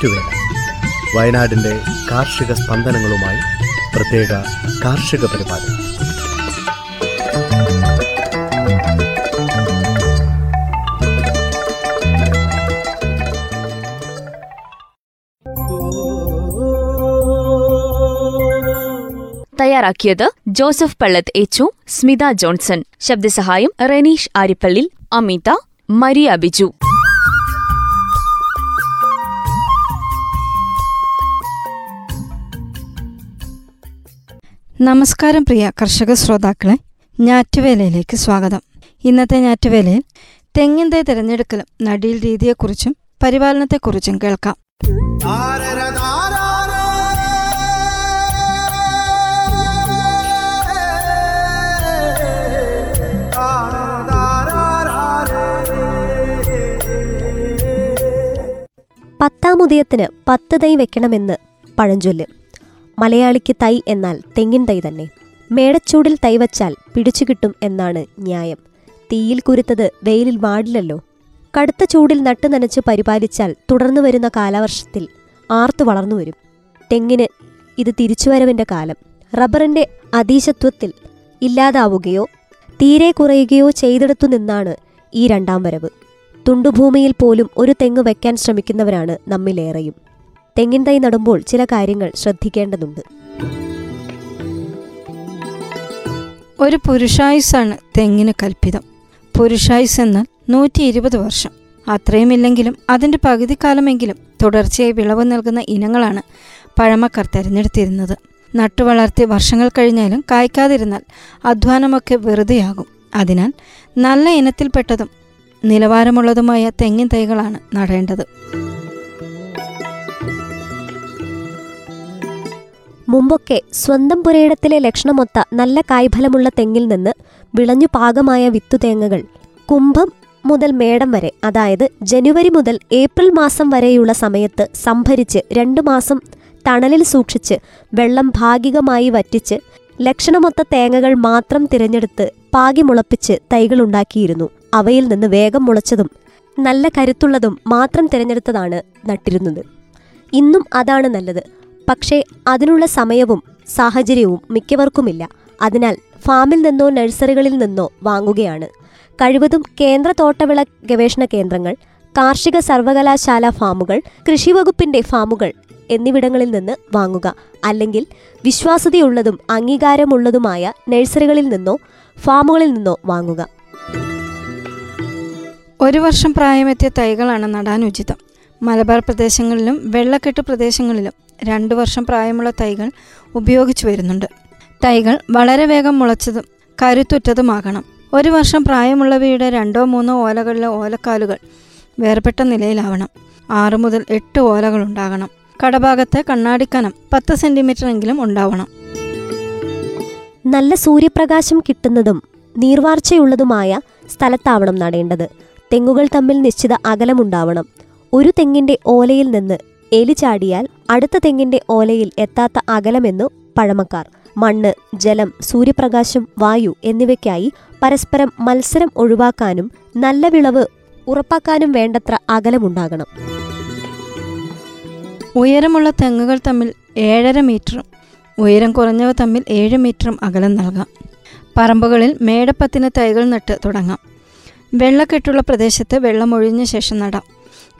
ഞാറ്റുവേല വയനാടിന്റെ കാർഷിക സ്പന്ദനങ്ങളുമായി പ്രത്യേക കാർഷിക പരിപാടി. തയ്യാറാക്കിയത് ജോസഫ് പള്ളത്ത് എച്ചു സ്മിത ജോൺസൺ. ശബ്ദസഹായം റെനീഷ് ആരിപ്പള്ളി അമിത മരിയ ബിജു. നമസ്കാരം പ്രിയ കർഷക ശ്രോതാക്കളെ ഞാറ്റുവേലയിലേക്ക് സ്വാഗതം. ഇന്നത്തെ ഞാറ്റുവേലയിൽ തെങ്ങിൻ തൈ തിരഞ്ഞെടുക്കലും നടീൽ രീതിയെക്കുറിച്ചും പരിപാലനത്തെക്കുറിച്ചും കേൾക്കാം. പത്താം പത്താമുദയത്തിന് പത്ത് തൈ വെക്കണമെന്ന് പഴഞ്ചൊല്ല്. മലയാളിക്ക് തൈ എന്നാൽ തെങ്ങിൻ തൈ തന്നെ. മേടച്ചൂടിൽ തൈ വച്ചാൽ പിടിച്ചു കിട്ടും എന്നാണ് ന്യായം. തീയിൽ കുരുത്തത് വെയിലിൽ വാടില്ലല്ലോ. കടുത്ത ചൂടിൽ നട്ടു നനച്ച് പരിപാലിച്ചാൽ തുടർന്നു വരുന്ന കാലവർഷത്തിൽ ആർത്തു വളർന്നു വരും. തെങ്ങിന് ഇത് തിരിച്ചുവരവിന്റെ കാലം. റബ്ബറിന്റെ അതീശത്വത്തിൽ ഇല്ലാതാവുകയോ തീരെ കുറയുകയോ ചെയ്തെടുത്തു നിന്നാണ് ഈ രണ്ടാം വരവ്. തുണ്ടുഭൂമിയിൽ പോലും ഒരു തെങ്ങ് വയ്ക്കാൻ ശ്രമിക്കുന്നവരാണ് നമ്മിലേറെയും. തെങ്ങിൻ തൈ നടുമ്പോൾ ചില കാര്യങ്ങൾ ശ്രദ്ധിക്കേണ്ടതുണ്ട്. ഒരു പുരുഷായുസാണ് തെങ്ങിന് കൽപ്പിതം. പുരുഷായുസ് എന്നാൽ നൂറ്റി ഇരുപത് വർഷം. അത്രയുമില്ലെങ്കിലും അതിന്റെ പകുതി കാലമെങ്കിലും തുടർച്ചയായി വിളവ് നൽകുന്ന ഇനങ്ങളാണ് പഴമക്കാർ തിരഞ്ഞെടുത്തിരുന്നത്. നട്ടുവളർത്തി വർഷങ്ങൾ കഴിഞ്ഞാലും കായ്ക്കാതിരുന്നാൽ അധ്വാനമൊക്കെ വെറുതെയാകും. അതിനാൽ നല്ല ഇനത്തിൽപ്പെട്ടതും നിലവാരമുള്ളതുമായ തെങ്ങിൻ തൈകളാണ് നടേണ്ടത്. മുമ്പൊക്കെ സ്വന്തം പുരയിടത്തിലെ ലക്ഷണമൊത്ത നല്ല കായ്ഫലമുള്ള തെങ്ങിൽ നിന്ന് വിളഞ്ഞു പാകമായ വിത്തുതേങ്ങകൾ കുംഭം മുതൽ മേടം വരെ അതായത് ജനുവരി മുതൽ ഏപ്രിൽ മാസം വരെയുള്ള സമയത്ത് സംഭരിച്ച് രണ്ടു മാസം തണലിൽ സൂക്ഷിച്ച് വെള്ളം ഭാഗികമായി വറ്റിച്ച് ലക്ഷണമൊത്ത തേങ്ങകൾ മാത്രം തിരഞ്ഞെടുത്ത് പാകി മുളപ്പിച്ച് തൈകളുണ്ടാക്കിയിരുന്നു അവയിൽ നിന്ന് വേഗം മുളച്ചതും നല്ല കരുത്തുള്ളതും മാത്രം തിരഞ്ഞെടുത്തതാണ് നട്ടിരുന്നത്. ഇന്നും അതാണ് നല്ലത്. പക്ഷേ അതിനുള്ള സമയവും സാഹചര്യവും മിക്കവർക്കുമില്ല. അതിനാൽ ഫാമിൽ നിന്നോ നഴ്സറികളിൽ നിന്നോ വാങ്ങുകയാണ്. കഴിവതും കേന്ദ്ര തോട്ടവിള ഗവേഷണ കേന്ദ്രങ്ങൾ കാർഷിക സർവകലാശാല ഫാമുകൾ കൃഷിവകുപ്പിന്റെ ഫാമുകൾ എന്നിവിടങ്ങളിൽ നിന്ന് വാങ്ങുക. അല്ലെങ്കിൽ വിശ്വാസ്യതയുള്ളതും അംഗീകാരമുള്ളതുമായ നഴ്സറികളിൽ നിന്നോ ഫാമുകളിൽ നിന്നോ വാങ്ങുക. ഒരു വർഷം പ്രായമെത്തിയ തൈകളാണ് നടാൻ ഉചിതം മലബാർ പ്രദേശങ്ങളിലും വെള്ളക്കെട്ട് പ്രദേശങ്ങളിലും രണ്ടു വർഷം പ്രായമുള്ള തൈകൾ ഉപയോഗിച്ചു വരുന്നുണ്ട്. തൈകൾ വളരെ വേഗം മുളച്ചതും കരുത്തുറ്റതുമാകണം. ഒരു വർഷം പ്രായമുള്ളവയുടെ രണ്ടോ മൂന്നോ ഓലകളിലെ ഓലക്കാലുകൾ വേർപെട്ട നിലയിലാവണം. ആറ് മുതൽ എട്ട് ഓലകൾ ഉണ്ടാകണം. കടഭാഗത്തെ കണ്ണാടിക്കനം പത്ത് സെന്റിമീറ്റർ എങ്കിലും ഉണ്ടാവണം. നല്ല സൂര്യപ്രകാശം കിട്ടുന്നതും നീർവാർച്ചയുള്ളതുമായ സ്ഥലത്താവണം നടേണ്ടത്. തെങ്ങുകൾ തമ്മിൽ നിശ്ചിത അകലമുണ്ടാവണം. ഒരു തെങ്ങിന്റെ ഓലയിൽ നിന്ന് എലി ചാടിയാൽ അടുത്ത തെങ്ങിന്റെ ഓലയിൽ എത്താത്ത അകലമെന്നു പഴമക്കാർ. മണ്ണ് ജലം സൂര്യപ്രകാശം വായു എന്നിവയ്ക്കായി പരസ്പരം മത്സരം ഒഴിവാക്കാനും നല്ല വിളവ് ഉറപ്പാക്കാനും വേണ്ടത്ര അകലമുണ്ടാകണം. ഉയരമുള്ള തെങ്ങുകൾ തമ്മിൽ ഏഴര മീറ്ററും ഉയരം കുറഞ്ഞവ തമ്മിൽ ഏഴ് മീറ്ററും അകലം നൽകാം. പറമ്പുകളിൽ മേടപ്പത്തിന് തൈകൾ നട്ട് തുടങ്ങാം. വെള്ളക്കെട്ടുള്ള പ്രദേശത്ത് വെള്ളമൊഴിഞ്ഞ ശേഷം നടാം.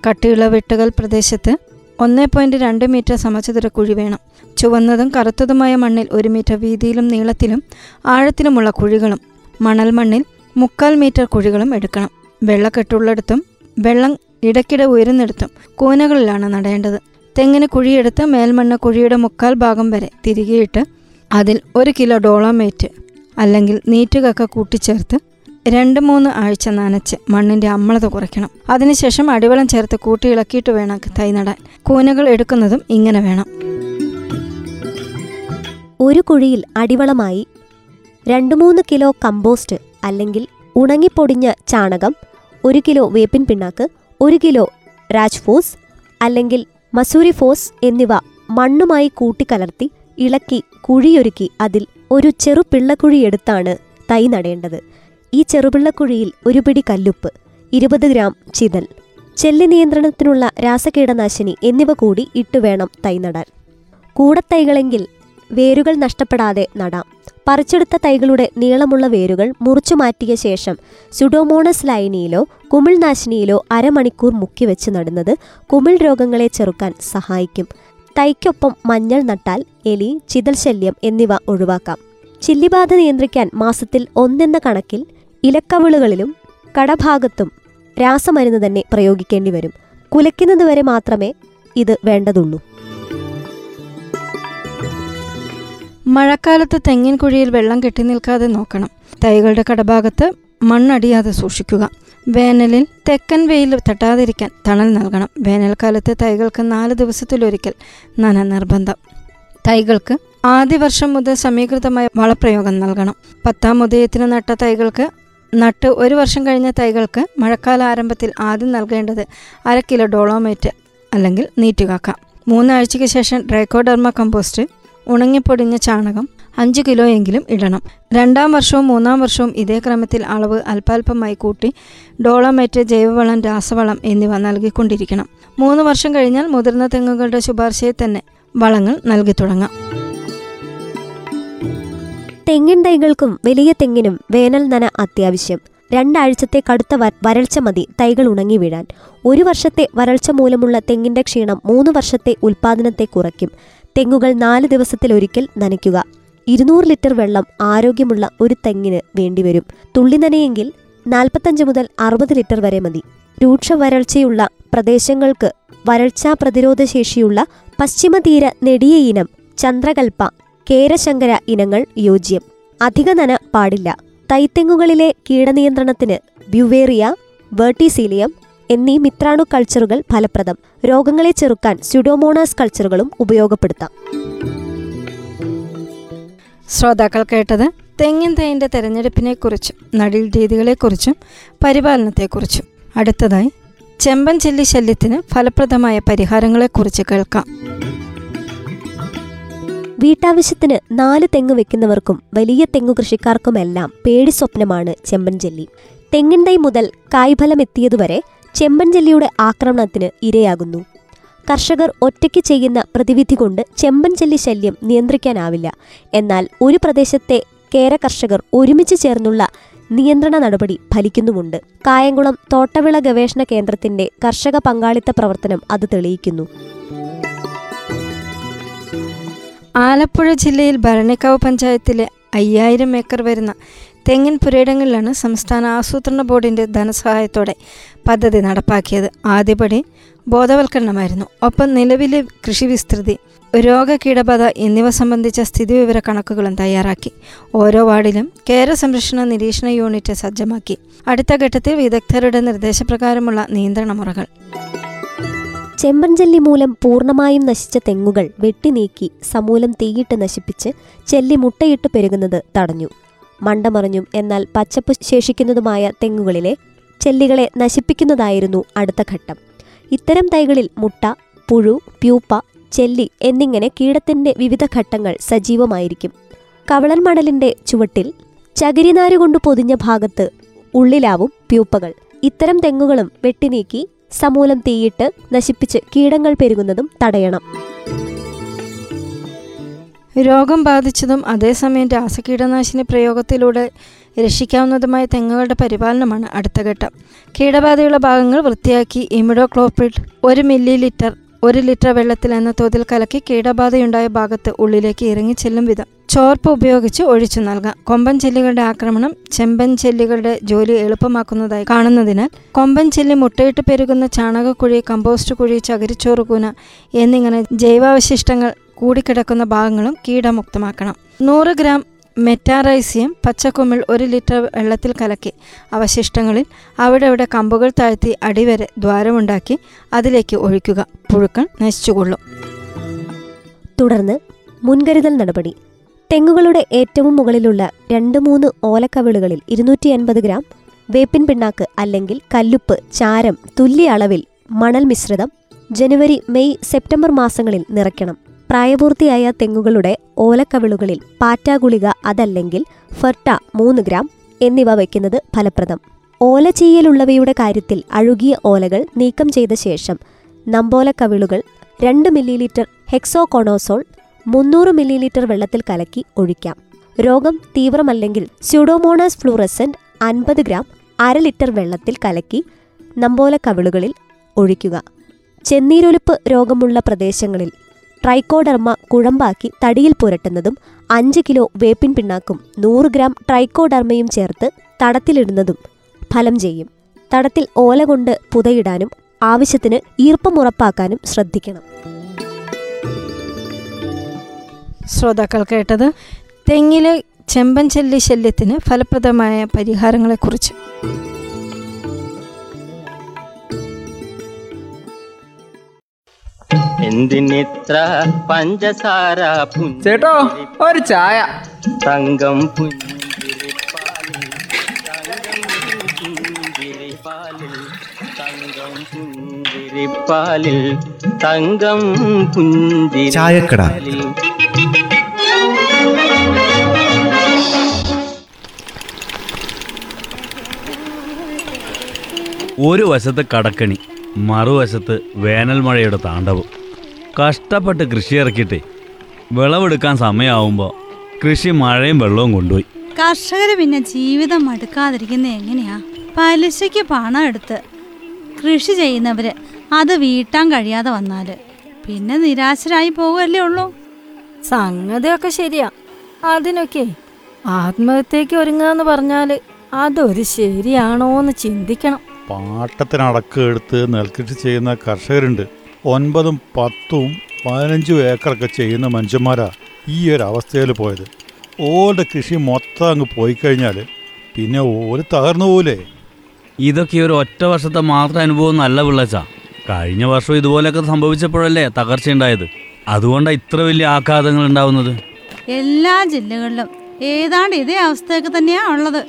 കട്ടിയുള്ള വെട്ടുകൾ പ്രദേശത്ത് ഒന്നേ പോയിന്റ് രണ്ട് മീറ്റർ സമചതുര കുഴി വേണം. ചുവന്നതും കറുത്തതുമായ മണ്ണിൽ ഒരു മീറ്റർ വീതിയിലും നീളത്തിലും ആഴത്തിലുമുള്ള കുഴികളും മണൽ മണ്ണിൽ മുക്കാൽ മീറ്റർ കുഴികളും എടുക്കണം. വെള്ളക്കെട്ടുള്ളിടത്തും വെള്ളം ഇടയ്ക്കിടെ ഉയരുന്നിടത്തും കൂനകളിലാണ് നടേണ്ടത്. തെങ്ങിന് കുഴിയെടുത്ത് മേൽമണ്ണ് കുഴിയുടെ മുക്കാൽ ഭാഗം വരെ തിരികെയിട്ട് അതിൽ ഒരു കിലോ ഡോളോമേറ്റ് അല്ലെങ്കിൽ നീറ്റുകക്ക കൂട്ടിച്ചേർത്ത് രണ്ട് മൂന്ന് ആഴ്ച നനച്ച് മണ്ണിന്റെ അമ്ലത കുറയ്ക്കണം. അതിനുശേഷം അടിവളം ചേർത്ത് കൂട്ടി ഇളക്കിയിട്ട് വേണം തൈ നടാൻ. കൂനകൾ എടുക്കുന്നതും ഇങ്ങനെ വേണം. ഒരു കുഴിയിൽ അടിവളമായി രണ്ട് മൂന്ന് കിലോ കമ്പോസ്റ്റ് അല്ലെങ്കിൽ ഉണങ്ങിപ്പൊടിഞ്ഞ ചാണകം ഒരു കിലോ വേപ്പിൻ പിണ്ണാക്ക് ഒരു കിലോ രാജ്ഫോസ് അല്ലെങ്കിൽ മസൂരി ഫോസ് എന്നിവ മണ്ണുമായി കൂട്ടിക്കലർത്തി ഇളക്കി കുഴിയൊരുക്കി അതിൽ ഒരു ചെറു പിള്ളക്കുഴി എടുത്താണ് തൈ നടേണ്ടത്. ഈ ചെറുപിള്ളക്കുഴിയിൽ ഒരു പിടി കല്ലുപ്പ് ഇരുപത് ഗ്രാം ചിതൽ ചെല്ലി നിയന്ത്രണത്തിനുള്ള രാസകീടനാശിനി എന്നിവ കൂടി ഇട്ടുവേണം തൈ നടാൻ. കൂടത്തൈകളെങ്കിൽ വേരുകൾ നഷ്ടപ്പെടാതെ നടാം. പറിച്ചെടുത്ത തൈകളുടെ നീളമുള്ള വേരുകൾ മുറിച്ചു മാറ്റിയ ശേഷം സുഡോമോണസ് ലൈനിയിലോ കുമിൾനാശിനിയിലോ അരമണിക്കൂർ മുക്കിവെച്ച് നടുന്നത് കുമിൾ രോഗങ്ങളെ ചെറുക്കാൻ സഹായിക്കും. തൈക്കൊപ്പം മഞ്ഞൾ നട്ടാൽ എലി ചിതൽ ശല്യം എന്നിവ ഒഴിവാക്കാം. ചില്ലിബാധ നിയന്ത്രിക്കാൻ മാസത്തിൽ ഒന്നെന്ന കണക്കിൽ ഇലക്കവിളുകളിലും കടഭാഗത്തും രാസമരുന്ന് തന്നെ പ്രയോഗിക്കേണ്ടി വരും കുലയ്ക്കുന്നത് വരെ മാത്രമേ ഇത് വേണ്ടതുള്ളൂ. മഴക്കാലത്ത് തെങ്ങിൻ കുഴിയിൽ വെള്ളം കെട്ടി നിൽക്കാതെ നോക്കണം. തൈകളുടെ കടഭാഗത്ത് മണ്ണടിയാതെ സൂക്ഷിക്കുക. വേനലിൽ തെക്കൻ വെയിൽ തട്ടാതിരിക്കാൻ തണൽ നൽകണം. വേനൽക്കാലത്ത് തൈകൾക്ക് നാല് ദിവസത്തിലൊരിക്കൽ നന നിർബന്ധം തൈകൾക്ക് ആദ്യ വർഷം മുതൽ സമീകൃതമായ വളപ്രയോഗം നൽകണം. പത്താം ഉദയത്തിന് നട്ട തൈകൾക്ക് നട്ട് ഒരു വർഷം കഴിഞ്ഞ തൈകൾക്ക് മഴക്കാല ആരംഭത്തിൽ ആദ്യം നൽകേണ്ടത് അര കിലോ ഡോളോമേറ്റ് അല്ലെങ്കിൽ നീറ്റുകാക്കാം. മൂന്നാഴ്ചയ്ക്ക് ശേഷം ഡ്രൈക്കോഡർമ കമ്പോസ്റ്റ് ഉണങ്ങിപ്പൊടിഞ്ഞ ചാണകം അഞ്ച് കിലോ എങ്കിലും ഇടണം. രണ്ടാം വർഷവും മൂന്നാം വർഷവും ഇതേ ക്രമത്തിൽ അളവ് അല്പാൽപമായി കൂട്ടി ഡോളമേറ്റ് ജൈവവളം രാസവളം എന്നിവ നൽകിക്കൊണ്ടിരിക്കണം. മൂന്ന് വർഷം കഴിഞ്ഞാൽ മുതിർന്ന തെങ്ങുകളുടെ ശുപാർശയിൽ തന്നെ വളങ്ങൾ നൽകി തുടങ്ങാം തെങ്ങിൻ തൈകൾക്കും വലിയ തെങ്ങിനും വേനൽ നന അത്യാവശ്യം. രണ്ടാഴ്ചത്തെ കടുത്ത വരൾച്ച മതി തൈകൾ ഉണങ്ങി വീഴാൻ. ഒരു വർഷത്തെ വരൾച്ച മൂലമുള്ള തെങ്ങിന്റെ ക്ഷീണം മൂന്ന് വർഷത്തെ ഉൽപാദനത്തെ കുറയ്ക്കും. തെങ്ങുകൾ നാല് ദിവസത്തിലൊരിക്കൽ നനയ്ക്കുക. ഇരുന്നൂറ് ലിറ്റർ വെള്ളം ആരോഗ്യമുള്ള ഒരു തെങ്ങിന് വേണ്ടിവരും തുള്ളി നനയെങ്കിൽ നാൽപ്പത്തഞ്ച് മുതൽ അറുപത് ലിറ്റർ വരെ മതി. രൂക്ഷ വരൾച്ചയുള്ള പ്രദേശങ്ങൾക്ക് വരൾച്ചാ പ്രതിരോധ ശേഷിയുള്ള പശ്ചിമതീര നെടിയ ഇനം ചന്ദ്രകൽപ്പ കേരശങ്കര ഇനങ്ങൾ യോജ്യം. അധിക നന പാടില്ല. തൈത്തെങ്ങുകളിലെ കീടനിയന്ത്രണത്തിന് ബ്യുവേറിയ വേർട്ടിസീലിയം എന്നീ മിത്രാണു കൾച്ചറുകൾ ഫലപ്രദം. രോഗങ്ങളെ ചെറുക്കാൻ സ്യുഡോമോണാസ് കൾച്ചറുകളും ഉപയോഗപ്പെടുത്താം. ശ്രോതാക്കൾ കേട്ടത് തെങ്ങിൻ തൈന്റെ തെരഞ്ഞെടുപ്പിനെക്കുറിച്ചും നടീൽ രീതികളെക്കുറിച്ചും പരിപാലനത്തെക്കുറിച്ചും. അടുത്തതായി ചെമ്പൻ ചെല്ലി ശല്യത്തിന് ഫലപ്രദമായ പരിഹാരങ്ങളെക്കുറിച്ച് കേൾക്കാം. വീട്ടാവശ്യത്തിന് നാല് തെങ്ങ് വെക്കുന്നവർക്കും വലിയ തെങ്ങു കൃഷിക്കാർക്കുമെല്ലാം പേടി സ്വപ്നമാണ് ചെമ്പൻ ജെല്ലി തെങ്ങിൻ തൈ മുതൽ കായ്ഫലമെത്തിയതുവരെ ചെമ്പൻ ജെല്ലിയുടെ ആക്രമണത്തിന് ഇരയാകുന്നു. കർഷകർ ഒറ്റയ്ക്ക് ചെയ്യുന്ന പ്രതിവിധി കൊണ്ട് ചെമ്പൻ ജെല്ലി ശല്യം നിയന്ത്രിക്കാനാവില്ല. എന്നാൽ ഒരു പ്രദേശത്തെ കേര കർഷകർ ഒരുമിച്ച് ചേർന്നുള്ള നിയന്ത്രണ നടപടി ഫലിക്കുന്നുമുണ്ട്. കായംകുളം തോട്ടവിള ഗവേഷണ കേന്ദ്രത്തിന്റെ കർഷക പങ്കാളിത്ത പ്രവർത്തനം അത് തെളിയിക്കുന്നു. ആലപ്പുഴ ജില്ലയിൽ ഭരണിക്കാവ് പഞ്ചായത്തിലെ അയ്യായിരം ഏക്കർ വരുന്ന തെങ്ങിൻ പുരയിടങ്ങളിലാണ് സംസ്ഥാന ആസൂത്രണ ബോർഡിന്റെ ധനസഹായത്തോടെ പദ്ധതി നടപ്പാക്കിയത്. ആദ്യപടി ബോധവൽക്കരണമായിരുന്നു. ഒപ്പം നിലവിലെ കൃഷി വിസ്തൃതി രോഗകീടബാധ എന്നിവ സംബന്ധിച്ച സ്ഥിതിവിവര കണക്കുകളും തയ്യാറാക്കി. ഓരോ വാർഡിലും കേര സംരക്ഷണ നിരീക്ഷണ യൂണിറ്റ് സജ്ജമാക്കി. അടുത്ത ഘട്ടത്തിൽ വിദഗ്ധരുടെ നിർദ്ദേശപ്രകാരമുള്ള നിയന്ത്രണ മുറകൾ ചെമ്പൻ ജെല്ലി മൂലം പൂർണമായും നശിച്ച തെങ്ങുകൾ വെട്ടിനീക്കി സമൂലം തീയിട്ട് നശിപ്പിച്ച് ചെല്ലി മുട്ടയിട്ട് പെരുകുന്നത് തടഞ്ഞു. മണ്ടമറിഞ്ഞും എന്നാൽ പച്ചപ്പ് ശേഷിക്കുന്നതുമായ തെങ്ങുകളിലെ ചെല്ലികളെ നശിപ്പിക്കുന്നതായിരുന്നു അടുത്ത ഘട്ടം. ഇത്തരം തൈകളിൽ മുട്ട പുഴു പ്യൂപ്പ ചെല്ലി എന്നിങ്ങനെ കീടത്തിന്റെ വിവിധ ഘട്ടങ്ങൾ സജീവമായിരിക്കും. കവളൻ മണലിന്റെ ചുവട്ടിൽ ചകിരിനാരുകൊണ്ട് പൊതിഞ്ഞ ഭാഗത്ത് ഉള്ളിലാവും പ്യൂപ്പകൾ. ഇത്തരം തെങ്ങുകളും വെട്ടിനീക്കി സമൂലം തീയിട്ട് നശിപ്പിച്ച് കീടങ്ങൾ പെരുകുന്നതും തടയണം. രോഗം ബാധിച്ചതും അതേസമയം രാസകീടനാശിനി പ്രയോഗത്തിലൂടെ രക്ഷിക്കാവുന്നതുമായ തെങ്ങുകളുടെ പരിപാലനമാണ് അടുത്ത ഘട്ടം. കീടബാധയുള്ള ഭാഗങ്ങൾ വൃത്തിയാക്കി ഇമിഡോക്ലോപ്രിഡ് ഒരു മില്ലി ലിറ്റർ ഒരു ലിറ്റർ വെള്ളത്തിൽ എന്ന തോതിൽ കലക്കി കീടബാധയുണ്ടായ ഭാഗത്ത് ഉള്ളിലേക്ക് ഇറങ്ങിച്ചെല്ലും വിധം. ചോർപ്പ് ഉപയോഗിച്ച് ഒഴിച്ചു നൽകാം. കൊമ്പൻ ചെല്ലികളുടെ ആക്രമണം ചെമ്പൻ ചെല്ലികളുടെ ജോലി എളുപ്പമാക്കുന്നതായി കാണുന്നതിനാൽ കൊമ്പൻ ചെല്ലി മുട്ടയിട്ട് പെരുകുന്ന ചാണകക്കുഴി കമ്പോസ്റ്റ് കുഴി ചകിരിച്ചോറ് കൂന എന്നിങ്ങനെ ജൈവാവശിഷ്ടങ്ങൾ കൂടിക്കിടക്കുന്ന ഭാഗങ്ങളും കീടമുക്തമാക്കണം. നൂറ് ഗ്രാം മെറ്റാറൈസിയം പച്ചക്കുമിൾ ഒരു ലിറ്റർ വെള്ളത്തിൽ കലക്കി അവശിഷ്ടങ്ങളിൽ അവിടെ അവിടെ കമ്പുകൾ താഴ്ത്തി അടിവരെ ദ്വാരമുണ്ടാക്കി അതിലേക്ക് ഒഴിക്കുക. പുഴുക്കൾ നശിച്ചുകൊള്ളും. തുടർന്ന് മുൻകരുതൽ നടപടി. തെങ്ങുകളുടെ ഏറ്റവും മുകളിലുള്ള രണ്ട് മൂന്ന് ഓലക്കവിളുകളിൽ ഇരുന്നൂറ്റി അൻപത് ഗ്രാം വേപ്പിൻ പിണ്ണാക്ക് അല്ലെങ്കിൽ കല്ലുപ്പ് ചാരം തുല്യ അളവിൽ മണൽ മിശ്രിതം ജനുവരി മെയ് സെപ്റ്റംബർ മാസങ്ങളിൽ നിറയ്ക്കണം. പ്രായപൂർത്തിയായ തെങ്ങുകളുടെ ഓലക്കവിളുകളിൽ പാറ്റാഗുളിക അതല്ലെങ്കിൽ ഫെർട്ട മൂന്ന് ഗ്രാം എന്നിവ വയ്ക്കുന്നത് ഫലപ്രദം. ഓലചീയലുള്ളവയുടെ കാര്യത്തിൽ അഴുകിയ ഓലകൾ നീക്കം ചെയ്ത ശേഷം നമ്പോലക്കവിളുകൾ രണ്ട് മില്ലിലിറ്റർ ഹെക്സോകോണോസോൾ മുന്നൂറ് മില്ലിലിറ്റർ വെള്ളത്തിൽ കലക്കി ഒഴിക്കാം. രോഗം തീവ്രമല്ലെങ്കിൽ സ്യൂഡോമോണാസ് ഫ്ലൂറസെന്റ് അൻപത് ഗ്രാം അര ലിറ്റർ വെള്ളത്തിൽ കലക്കി നമ്പോലക്കവിളുകളിൽ ഒഴിക്കുക. ചെന്നീരൊലിപ്പ് രോഗമുള്ള പ്രദേശങ്ങളിൽ ട്രൈക്കോഡർമ കുഴമ്പാക്കി തടിയിൽ പുരട്ടുന്നതും അഞ്ച് കിലോ വേപ്പിൻ പിണ്ണാക്കും നൂറ് ഗ്രാം ട്രൈക്കോഡർമയും ചേർത്ത് തടത്തിലിടുന്നതും ഫലം ചെയ്യും. തടത്തിൽ ഓല കൊണ്ട് പുതയിടാനും ആവശ്യത്തിന് ഈർപ്പം ഉറപ്പാക്കാനും ശ്രദ്ധിക്കണം. ശ്രോതാക്കൾ കേട്ടത് തെങ്ങിലെ ചെമ്പൻ ചെല്ലി ശല്യത്തിന് ഫലപ്രദമായ പരിഹാരങ്ങളെക്കുറിച്ച്. എന്തിനിത്ര പഞ്ചസാര ചേട്ടോ ഒരു ചായ തങ്കം പുഞ്ചിരിപ്പാലിൽ തങ്കം പുഞ്ചിരിപ്പാലിൽ തങ്കം പുഞ്ചിരിപ്പാലിൽ തങ്കം ചായക്കട. പുഞ്ചിരിപ്പാലിൽ ഒരു വശത്ത് കടക്കണി മറുവശത്ത് വേനൽ മഴയുടെ താണ്ഡവും. കഷ്ടപ്പെട്ട് കൃഷി ഇറക്കിയിട്ടേ വിളവെടുക്കാൻ സമയമാവുമ്പോൾ കൃഷി മഴയും വെള്ളവും കൊണ്ടുപോയി. കർഷകർ പിന്നെ ജീവിതം മടുക്കാതിരിക്കുന്ന എങ്ങനെയാ? പലിശയ്ക്ക് പണം എടുത്ത് കൃഷി ചെയ്യുന്നവര് അത് വീട്ടാൻ കഴിയാതെ വന്നാൽ പിന്നെ നിരാശരായി പോകുമല്ലേ ഉള്ളൂ. സംഗതിയൊക്കെ ശരിയാ. അതിനൊക്കെ ആത്മഹത്യക്ക് ഒരുങ്ങുക എന്ന് പറഞ്ഞാൽ അതൊരു ശരിയാണോ എന്ന് ചിന്തിക്കണം. പാട്ടത്തിന് അടക്കം എടുത്ത് നെൽകൃഷി ചെയ്യുന്ന കർഷകരുണ്ട്. ഒൻപതും പത്തും പതിനഞ്ചും ഏക്കറൊക്കെ ചെയ്യുന്ന മനുഷ്യന്മാരാ ഈ ഒരു അവസ്ഥയിൽ പോയത്. ഓരുടെ കൃഷി മൊത്തം അങ്ങ് പോയി കഴിഞ്ഞാൽ പിന്നെ ഓര് തകർന്നു പോലേ ഇതൊക്കെ ഒരു ഒറ്റ വർഷത്തെ മാത്രം അനുഭവം നല്ല പിള്ളച്ച കഴിഞ്ഞ വർഷം ഇതുപോലെയൊക്കെ സംഭവിച്ചപ്പോഴല്ലേ തകർച്ചയുണ്ടായത് അതുകൊണ്ടാണ് ഇത്ര വലിയ ആഘാതങ്ങൾ ഉണ്ടാവുന്നത്? എല്ലാ ജില്ലകളിലും ഏതാണ്ട് ഇതേ അവസ്ഥയൊക്കെ തന്നെയാ ഉള്ളത്.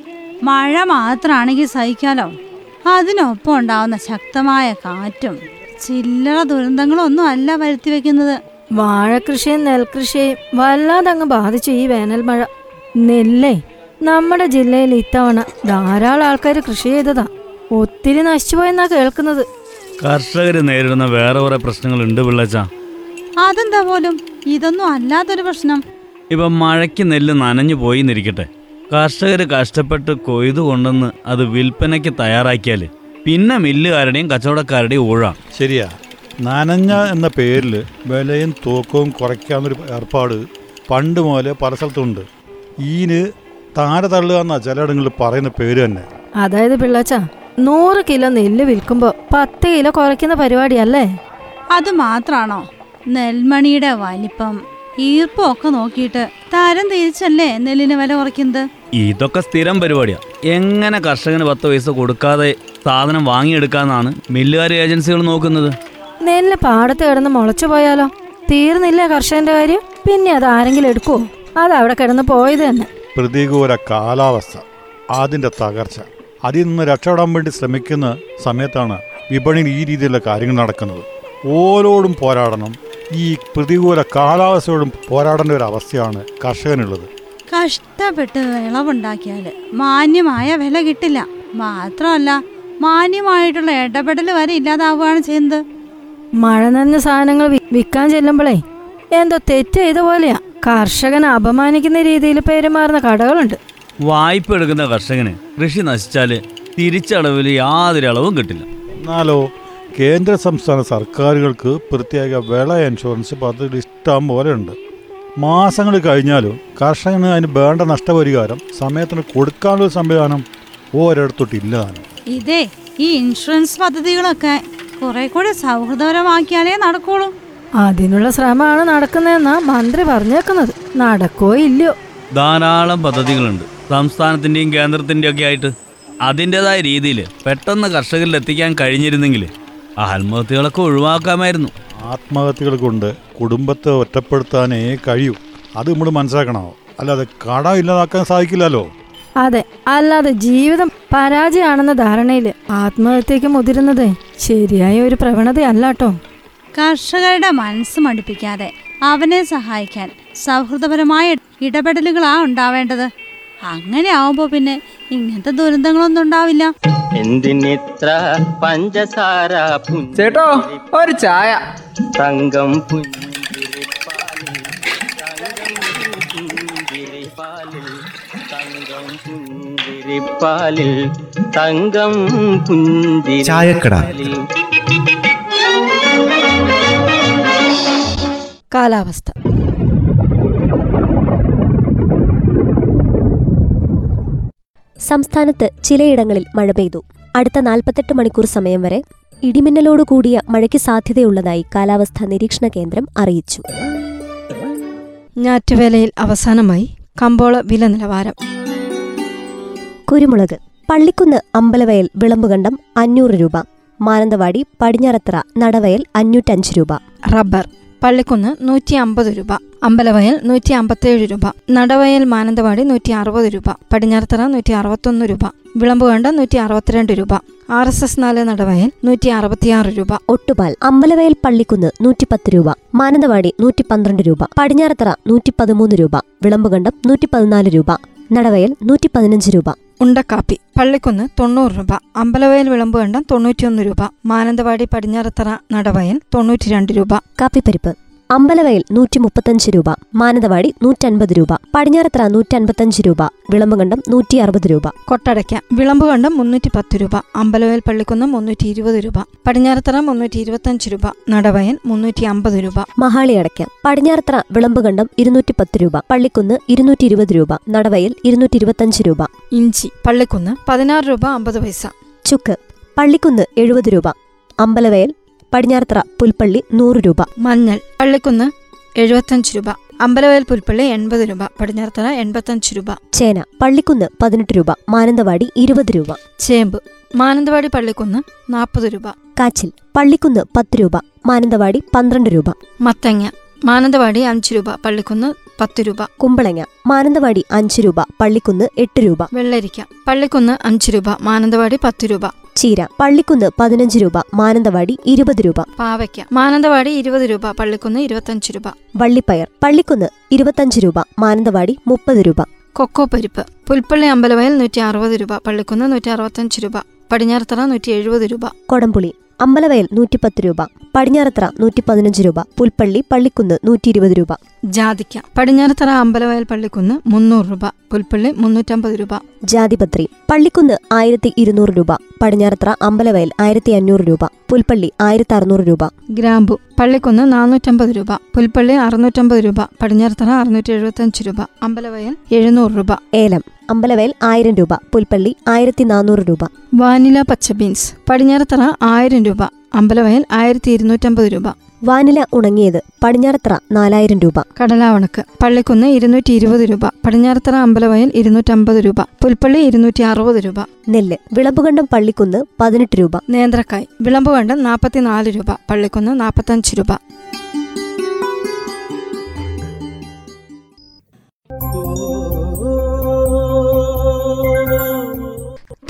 മഴ മാത്രമാണെങ്കിൽ സഹിക്കാലോ? അതിനൊപ്പം ഉണ്ടാവുന്ന ശക്തമായ കാറ്റും ചില്ലറ ദുരന്തങ്ങളൊന്നും അല്ല വരുത്തി വെക്കുന്നത്. വാഴകൃഷിയും നെൽകൃഷിയും വല്ലാതെ അങ്ങ് ബാധിച്ചു ഈ വേനൽ മഴ നെല്ലേ നമ്മുടെ ജില്ലയിൽ ഇത്തവണ ധാരാളം ആൾക്കാർ കൃഷി ചെയ്തതാ. ഒത്തിരി നശിച്ചു നശിച്ചുപോയെന്നാ കേൾക്കുന്നത്. കർഷകർ നേരിടുന്ന വേറെ കുറെ പ്രശ്നങ്ങളുണ്ട് പിള്ളച്ച. അതെന്താ പോലും? ഇതൊന്നും അല്ലാത്തൊരു പ്രശ്നം. ഇപ്പൊ മഴയ്ക്ക് നെല്ല് നനഞ്ഞു പോയി എന്നിരിക്കട്ടെ കർഷകർ കഷ്ടപ്പെട്ട് കൊയ്തു കൊണ്ടുവന്ന് അത് വിൽപ്പനയ്ക്ക് തയ്യാറാക്കിയാൽ പിന്നെ മില്ലുകാരുടെയും കച്ചവടക്കാരുടെയും ഊഴാം. ശരിയാ. നനഞ്ഞ എന്ന പേരിൽ വിലയും തൂക്കവും കുറയ്ക്കാവുന്നൊരു ഏർപ്പാട് പണ്ട് മുതലേ പല സ്ഥലത്തുണ്ട്. ഈന് താര തള്ളുക എന്നാ ചിലയിടങ്ങളിൽ പറയുന്ന പേര് തന്നെ. അതായത് പിള്ളച്ച നൂറ് കിലോ നെല്ല് വിൽക്കുമ്പോ പത്ത് കിലോ കുറയ്ക്കുന്ന പരിപാടിയല്ലേ? അത് മാത്രാണോ? നെൽമണിയുടെ വലിപ്പം ഈർപ്പം ഒക്കെ നോക്കിയിട്ട് തരം തിരിച്ചല്ലേ നെല്ലിന് വില കുറയ്ക്കുന്നത്? ഇതൊക്കെ സ്ഥിരം പരിപാടിയാ. എങ്ങനെ കർഷകന് പത്ത് പൈസ കൊടുക്കാതെ സാധനം വാങ്ങിയെടുക്കാന്നാണ് മില്ലുകാർ ഏജൻസികൾ നോക്കുന്നത്. നെല്ല് പാടത്ത് കിടന്ന് മുളച്ചു പോയാലോ? തീർന്നില്ല കർഷകന്റെ കാര്യം. പിന്നെ അത് ആരെങ്കിലും എടുക്കുവോ? അത് അവിടെ കിടന്ന് പോയത് തന്നെ. പ്രതികൂല കാലാവസ്ഥ. അതിന്റെ തകർച്ച. അതിൽ നിന്ന് രക്ഷപ്പെടാൻ വേണ്ടി ശ്രമിക്കുന്ന സമയത്താണ് വിപണിയിൽ ഈ രീതിയിലുള്ള കാര്യങ്ങൾ നടക്കുന്നത്. ഓരോടും പോരാടണം. ഈ പ്രതികൂല കാലാവസ്ഥയോടും പോരാടേണ്ട ഒരു അവസ്ഥയാണ് കർഷകനുള്ളത്. കഷ്ടപ്പെട്ട് വിളവുണ്ടാക്കിയാൽ മാന്യമായ വില കിട്ടില്ല. മാത്രമല്ല മാന്യമായിട്ടുള്ള ഇടപെടൽ വരെ ഇല്ലാതാവുകയാണ് ചെയ്യുന്നത്. മഴ നനഞ്ഞ സാധനങ്ങൾ വിൽക്കാൻ ചെല്ലുമ്പോഴേ എന്തോ തെറ്റ് ചെയ്ത പോലെയാ. കർഷകനെ അപമാനിക്കുന്ന രീതിയിൽ പെരുമാറുന്ന കടകളുണ്ട്. വായ്പ എടുക്കുന്ന കർഷകന് കൃഷി നശിച്ചാൽ തിരിച്ചടവിൽ യാതൊരു അളവും കിട്ടില്ല. എന്നാലോ കേന്ദ്ര സംസ്ഥാന സർക്കാരുകൾക്ക് പ്രത്യേക വിള ഇൻഷുറൻസ് പദ്ധതി ഇഷ്ടം പോലെ ഉണ്ട്. മാസങ്ങൾ കഴിഞ്ഞാലും കർഷകന് അതിന് വേണ്ട നഷ്ടപരിഹാരം സമയത്തിന് കൊടുക്കാനുള്ള സംവിധാനം ഒരിടത്തോട്ടില്ല താനും. ഇതേ ഈ ഇൻഷുറൻസ് പദ്ധതികളൊക്കെ കുറെ കൂടെ സൗഹൃദപരമാക്കിയാലേ നടക്കുള്ളൂ. അതിനുള്ള ശ്രമമാണ് നടക്കുന്നതെന്നാ മന്ത്രി പറഞ്ഞേക്കുന്നത്. നടക്കോ ഇല്ലയോ? ധാരാളം പദ്ധതികളുണ്ട്. സംസ്ഥാനത്തിന്റെയും കേന്ദ്രത്തിന്റെയും ഒക്കെ ആയിട്ട് അതിന്റെതായ രീതിയിൽ പെട്ടെന്ന് കർഷകരിൽ എത്തിക്കാൻ കഴിഞ്ഞിരുന്നെങ്കിൽ ആത്മഹത്യകളൊക്കെ ഒഴിവാക്കാമായിരുന്നു. ആത്മഹത്യകൾ കൊണ്ട് കുടുംബത്തെ ഒറ്റപ്പെടുത്താനേ കഴിയൂ. അത് നമ്മൾ മനസ്സിലാക്കണോ. അല്ലാതെ കട ഇല്ലാതാക്കാൻ സാധിക്കില്ലല്ലോ. അതെ അല്ലാതെ ജീവിതം പരാജയമാണെന്ന ധാരണയിൽ ആത്മഹത്യക്ക് മുതിരുന്നത് ശരിയായ ഒരു പ്രവണതയല്ല കേട്ടോ കർഷകരുടെ മനസ്സ് മടുപ്പിക്കാതെ അവനെ സഹായിക്കാൻ സൗഹൃദപരമായ ഇടപെടലുകളാ ഉണ്ടാവേണ്ടത്. അങ്ങനെ ആവുമ്പോൾ പിന്നെ ഇങ്ങനത്തെ ദുരന്തങ്ങളൊന്നും ഉണ്ടാവില്ല. എന്തിനിത്ര പഞ്ചസാര ചേട്ടോ ഒരു ചായ. തങ്കം പുഞ്ചിരിപ്പാലിൽ തങ്കം പുഞ്ചിരിപ്പാലിൽ തങ്കം പുഞ്ചിരിപ്പാലിൽ കാലാവസ്ഥ. സംസ്ഥാനത്ത് ചിലയിടങ്ങളിൽ മഴ പെയ്തു. അടുത്ത നാൽപ്പത്തെട്ട് മണിക്കൂർ സമയം വരെ ഇടിമിന്നലോട് കൂടിയ മഴയ്ക്ക് സാധ്യതയുള്ളതായി കാലാവസ്ഥാ നിരീക്ഷണ കേന്ദ്രം അറിയിച്ചു. ഞാറ്റുവേലയിൽ അവസാനമായി കമ്പോള വില നിലവാരം. കുരുമുളക് പള്ളിക്കുന്ന് അമ്പലവയൽ വിളമ്പുകണ്ടം അഞ്ഞൂറ് രൂപ. മാനന്തവാടി പടിഞ്ഞാറത്തറ നടവയൽ അഞ്ഞൂറ്റഞ്ച് രൂപ. റബ്ബർ പള്ളിക്കുന്ന് നൂറ്റി അമ്പത് രൂപ അമ്പലവയൽ നൂറ്റി അമ്പത്തേഴ് രൂപ നടവയൽ മാനന്തവാടി നൂറ്റി അറുപത് രൂപ പടിഞ്ഞാറത്തറ നൂറ്റി അറുപത്തൊന്ന് രൂപ വിളമ്പുകണ്ട നൂറ്റി അറുപത്തിരണ്ട് രൂപ ആർ എസ് എസ് നാല് നടവയൽ നൂറ്റി അറുപത്തിയാറ് രൂപ. ഒട്ടുപാൽ അമ്പലവയൽ പള്ളിക്കുന്ന് നൂറ്റിപ്പത്ത് രൂപ മാനന്തവാടി നൂറ്റി പന്ത്രണ്ട് രൂപ പടിഞ്ഞാറത്തറ നൂറ്റി പതിമൂന്ന് രൂപ വിളമ്പുകണ്ടം നൂറ്റി പതിനാല് രൂപ നടവയൽ നൂറ്റി പതിനഞ്ച് രൂപ. ഉണ്ടക്കാപ്പി. പള്ളിക്കുന്ന് തൊണ്ണൂറ് രൂപ. അമ്പലവയൽ വിളമ്പുകണ്ടം തൊണ്ണൂറ്റിയൊന്ന് രൂപ. മാനന്തവാടി പടിഞ്ഞാറത്തറ നടവയൽ തൊണ്ണൂറ്റിരണ്ട് രൂപ. കാപ്പിപ്പരിപ്പ്. അമ്പലവയൽ നൂറ്റി മുപ്പത്തഞ്ച് രൂപ മാനന്തവാടി നൂറ്റൻപത് രൂപ പടിഞ്ഞാറത്തറ നൂറ്റൻപത്തഞ്ച് രൂപ വിളമ്പുകണ്ടം നൂറ്റി അറുപത് രൂപ. കൊട്ടടയ്ക്ക വിളമ്പുകണ്ടം മുന്നൂറ്റി പത്ത് രൂപ അമ്പലവയൽ പള്ളിക്കുന്നം മുന്നൂറ്റി ഇരുപത് രൂപ പടിഞ്ഞാറത്തറ മുന്നൂറ്റി ഇരുപത്തഞ്ച് രൂപ നടവയൻ മുന്നൂറ്റി അമ്പത് രൂപ. മഹാളി അടയ്ക്ക പടിഞ്ഞാറത്തറ വിളമ്പുകണ്ടം ഇരുന്നൂറ്റി പത്ത് രൂപ പള്ളിക്കുന്ന് ഇരുന്നൂറ്റി ഇരുപത് രൂപ നടവയൽ ഇരുന്നൂറ്റി ഇരുപത്തഞ്ച് രൂപ. ഇഞ്ചി പള്ളിക്കുന്ന് പതിനാറ് രൂപ അമ്പത് പൈസ. ചുക്ക് പള്ളിക്കുന്ന് എഴുപത് രൂപ അമ്പലവയൽ പടിഞ്ഞാറത്തറ പുൽപ്പള്ളി നൂറ് രൂപ. മഞ്ഞൾ പള്ളിക്കുന്ന് എഴുപത്തഞ്ച് രൂപ. അമ്പലവയൽ പുൽപ്പള്ളി എൺപത് രൂപ. പടിഞ്ഞാറത്തറ എൺപത്തഞ്ച് രൂപ. ചേന പള്ളിക്കുന്ന് പതിനെട്ട് രൂപ. മാനന്തവാടി ഇരുപത് രൂപ. ചേമ്പ് മാനന്തവാടി പള്ളിക്കുന്ന് നാൽപ്പത് രൂപ. കാച്ചിൽ പള്ളിക്കുന്ന് പത്ത് രൂപ. മാനന്തവാടി പന്ത്രണ്ട് രൂപ. മത്തങ്ങ മാനന്തവാടി അഞ്ച് രൂപ. പള്ളിക്കുന്ന് പത്ത് രൂപ. കുമ്പളങ്ങ മാനന്തവാടി അഞ്ച് രൂപ. പള്ളിക്കുന്ന് എട്ട് രൂപ. വെള്ളരിക്ക പള്ളിക്കുന്ന് അഞ്ച് രൂപ. മാനന്തവാടി പത്ത് രൂപ. ചീര പള്ളിക്കുന്ന് പതിനഞ്ച് രൂപ മാനന്തവാടി ഇരുപത് രൂപ. പാവയ്ക്ക. മാനന്തവാടി ഇരുപത് രൂപ പള്ളിക്കുന്ന് ഇരുപത്തഞ്ച് രൂപ. വള്ളിപ്പയർ പള്ളിക്കുന്ന് ഇരുപത്തഞ്ച് രൂപ മാനന്തവാടി മുപ്പത് രൂപ. കൊക്കോ പരിപ്പ് പുൽപ്പള്ളി അമ്പലവയൽ നൂറ്റി അറുപത് രൂപ പള്ളിക്കുന്ന് നൂറ്റി അറുപത്തഞ്ച് രൂപ പടിഞ്ഞാറത്തറ നൂറ്റി എഴുപത് രൂപ. കൊടംപുളി അമ്പലവയൽ നൂറ്റിപ്പത്ത് രൂപ പടിഞ്ഞാറത്തറ നൂറ്റി പതിനഞ്ച് രൂപ പുൽപ്പള്ളി പള്ളിക്കുന്ന് നൂറ്റി ഇരുപത് രൂപ. ജാതിക്ക. പടിഞ്ഞാറത്തറ അമ്പലവയൽ പള്ളിക്കുന്ന് മുന്നൂറ് രൂപ. പുൽപ്പള്ളി മുന്നൂറ്റമ്പത് രൂപ. ജാതിപത്രി. പള്ളിക്കുന്ന് ആയിരത്തി ഇരുന്നൂറ് രൂപ. പടിഞ്ഞാറത്തറ അമ്പലവയൽ ആയിരത്തി അഞ്ഞൂറ് രൂപ. പുൽപ്പള്ളി ആയിരത്തി അറുന്നൂറ് രൂപ. ഗ്രാമ്പു. പള്ളിക്കുന്ന് നാനൂറ്റമ്പത് രൂപ. പുൽപ്പള്ളി അറുന്നൂറ്റമ്പത് രൂപ. പടിഞ്ഞാറത്തറ അറുന്നൂറ്റി എഴുപത്തഞ്ച് രൂപ. അമ്പലവയൽ എഴുന്നൂറ് രൂപ. ഏലം. അമ്പലവയൽ ആയിരം രൂപ. പുൽപ്പള്ളി ആയിരത്തി നാനൂറ് രൂപ. വാനില പച്ച ബീൻസ്. പടിഞ്ഞാറത്തറ ആയിരം രൂപ. അമ്പലവയൽ ആയിരത്തി ഇരുന്നൂറ്റമ്പത് രൂപ. വാനില ഉണങ്ങിയത് പടിഞ്ഞാറത്തറ നാലായിരം രൂപ. കടലാവണക്ക്. പള്ളിക്കുന്ന് ഇരുന്നൂറ്റി ഇരുപത് രൂപ. പടിഞ്ഞാറത്തറ അമ്പലവയൽ ഇരുന്നൂറ്റമ്പത് രൂപ. പുൽപ്പള്ളി ഇരുന്നൂറ്റി അറുപത് രൂപ. നെല്ല്. വിളമ്പുകണ്ടം പള്ളിക്കുന്ന് പതിനെട്ട് രൂപ. നേന്ത്രക്കായ്. വിളമ്പുകണ്ടം നാൽപ്പത്തിനാല് രൂപ. പള്ളിക്കുന്ന് നാൽപ്പത്തഞ്ച് രൂപ.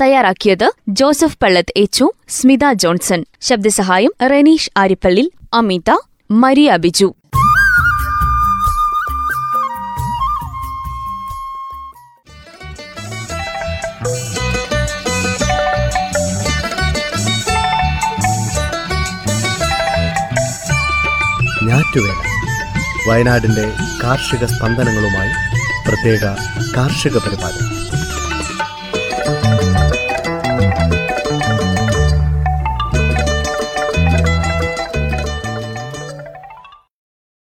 തയ്യാറാക്കിയത് ജോസഫ് പള്ളത്ത് എച്ചു സ്മിത ജോൺസൺ. ശബ്ദസഹായം റെനീഷ് ആരിപ്പള്ളിൽ അമിത മരിയ ബിജു ഞാറ്റുവേല വയനാടിന്റെ കാർഷിക സ്പന്ദനങ്ങളുമായി പ്രത്യേക കാർഷിക പരിപാടി.